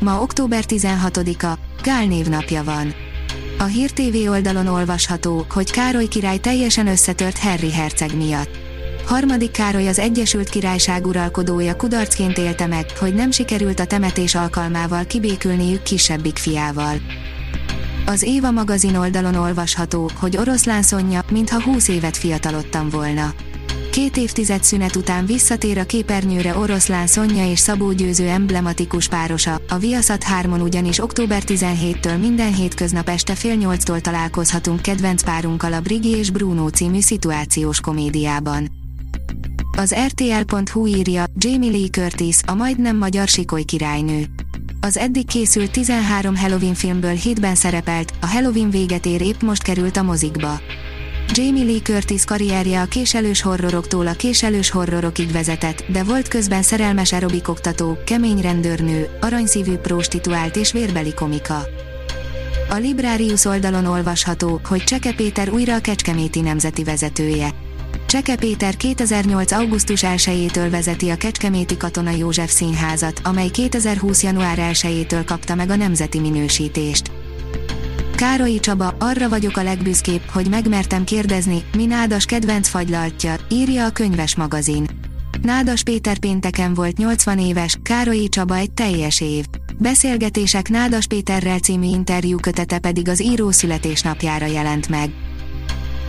Ma október 16-a, Gál névnapja van. A Hír TV oldalon olvasható, hogy Károly király teljesen összetört Harry herceg miatt. Harmadik Károly az Egyesült Királyság uralkodója kudarcként élte meg, hogy nem sikerült a temetés alkalmával kibékülniük kisebbik fiával. Az Éva magazin oldalon olvasható, hogy oroszlán Szonya, mintha 20 évet fiatalodtam volna. Két évtized szünet után visszatér a képernyőre oroszlán Szonya és Szabó Győző emblematikus párosa, a Viaszat 3-on ugyanis október 17-től minden hétköznap este fél nyolctól találkozhatunk kedvenc párunkkal a Brigi és Bruno című szituációs komédiában. Az RTL.hu írja, Jamie Lee Curtis, a majdnem magyar sikoly királynő. Az eddig készült 13 Halloween filmből 7-ben szerepelt, a Halloween véget ér épp most került a mozikba. Jamie Lee Curtis karrierje a késelős horroroktól a késelős horrorokig vezetett, de volt közben szerelmes aerobik oktató, kemény rendőrnő, aranyszívű prostituált és vérbeli komika. A Librarius oldalon olvasható, hogy Cseke Péter újra a Kecskeméti nemzeti vezetője. Cseke Péter 2008. augusztus 1-től vezeti a Kecskeméti Katona József Színházat, amely 2020. január 1-től kapta meg a nemzeti minősítést. Károlyi Csaba, arra vagyok a legbüszkébb, hogy megmertem kérdezni, mi Nádas kedvenc fagylaltja, írja a könyves magazin. Nádas Péter pénteken volt 80 éves, Károlyi Csaba egy teljes év. Beszélgetések Nádas Péterrel című interjú kötete pedig az író születésnapjára jelent meg.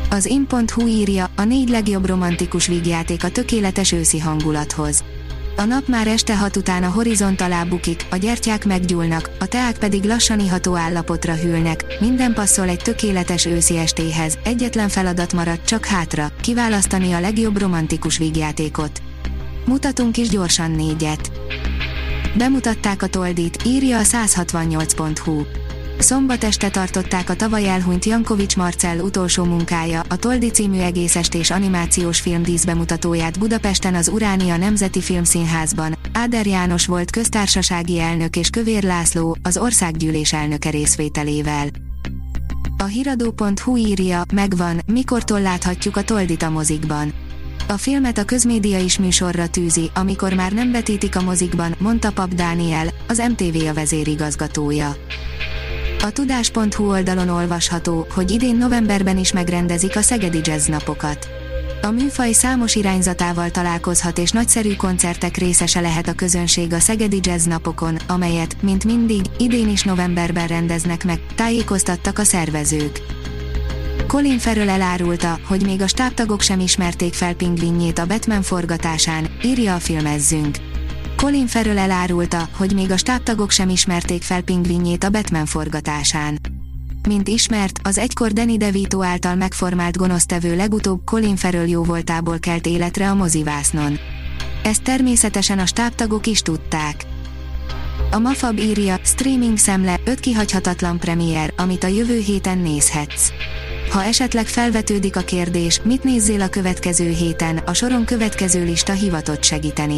Az in.hu írja, a négy legjobb romantikus vígjáték a tökéletes őszi hangulathoz. A nap már este hat után a horizont alá bukik, a gyertyák meggyúlnak, a teák pedig lassan iható állapotra hűlnek, minden passzol egy tökéletes őszi estéhez, egyetlen feladat maradt csak hátra, kiválasztani a legjobb romantikus vígjátékot. Mutatunk is gyorsan négyet. Bemutatták a Toldit, írja a 168.hu. Szombat este tartották a tavaly elhunyt Jankovics Marcell utolsó munkája, a Toldi című egészestés animációs film díszbemutatóját Budapesten az Uránia Nemzeti Filmszínházban. Áder János volt köztársasági elnök és Kövér László, az országgyűlés elnöke részvételével. A hiradó.hu írja, megvan, mikortól láthatjuk a Toldit a mozikban. A filmet a közmédia is műsorra tűzi, amikor már nem vetítik a mozikban, mondta Pap Dániel, az MTV a vezérigazgatója. A tudás.hu oldalon olvasható, hogy idén novemberben is megrendezik a Szegedi Jazz napokat. A műfaj számos irányzatával találkozhat és nagyszerű koncertek részese lehet a közönség a Szegedi Jazz napokon, amelyet, mint mindig, idén is novemberben rendeznek meg, tájékoztattak a szervezők. Colin Farrell elárulta, hogy még a stábtagok sem ismerték fel pingvinjét a Batman forgatásán, írja a filmezzünk. Colin Farrell elárulta, hogy még a stábtagok sem ismerték fel pingvinjét a Batman forgatásán. Mint ismert, az egykor Danny DeVito által megformált gonosztevő legutóbb Colin Farrell jóvoltából kelt életre a mozivásznon. Ezt természetesen a stábtagok is tudták. A Mafab írja, streaming szemle, 5 kihagyhatatlan premier, amit a jövő héten nézhetsz. Ha esetleg felvetődik a kérdés, mit nézzél a következő héten, a soron következő lista hivatott segíteni.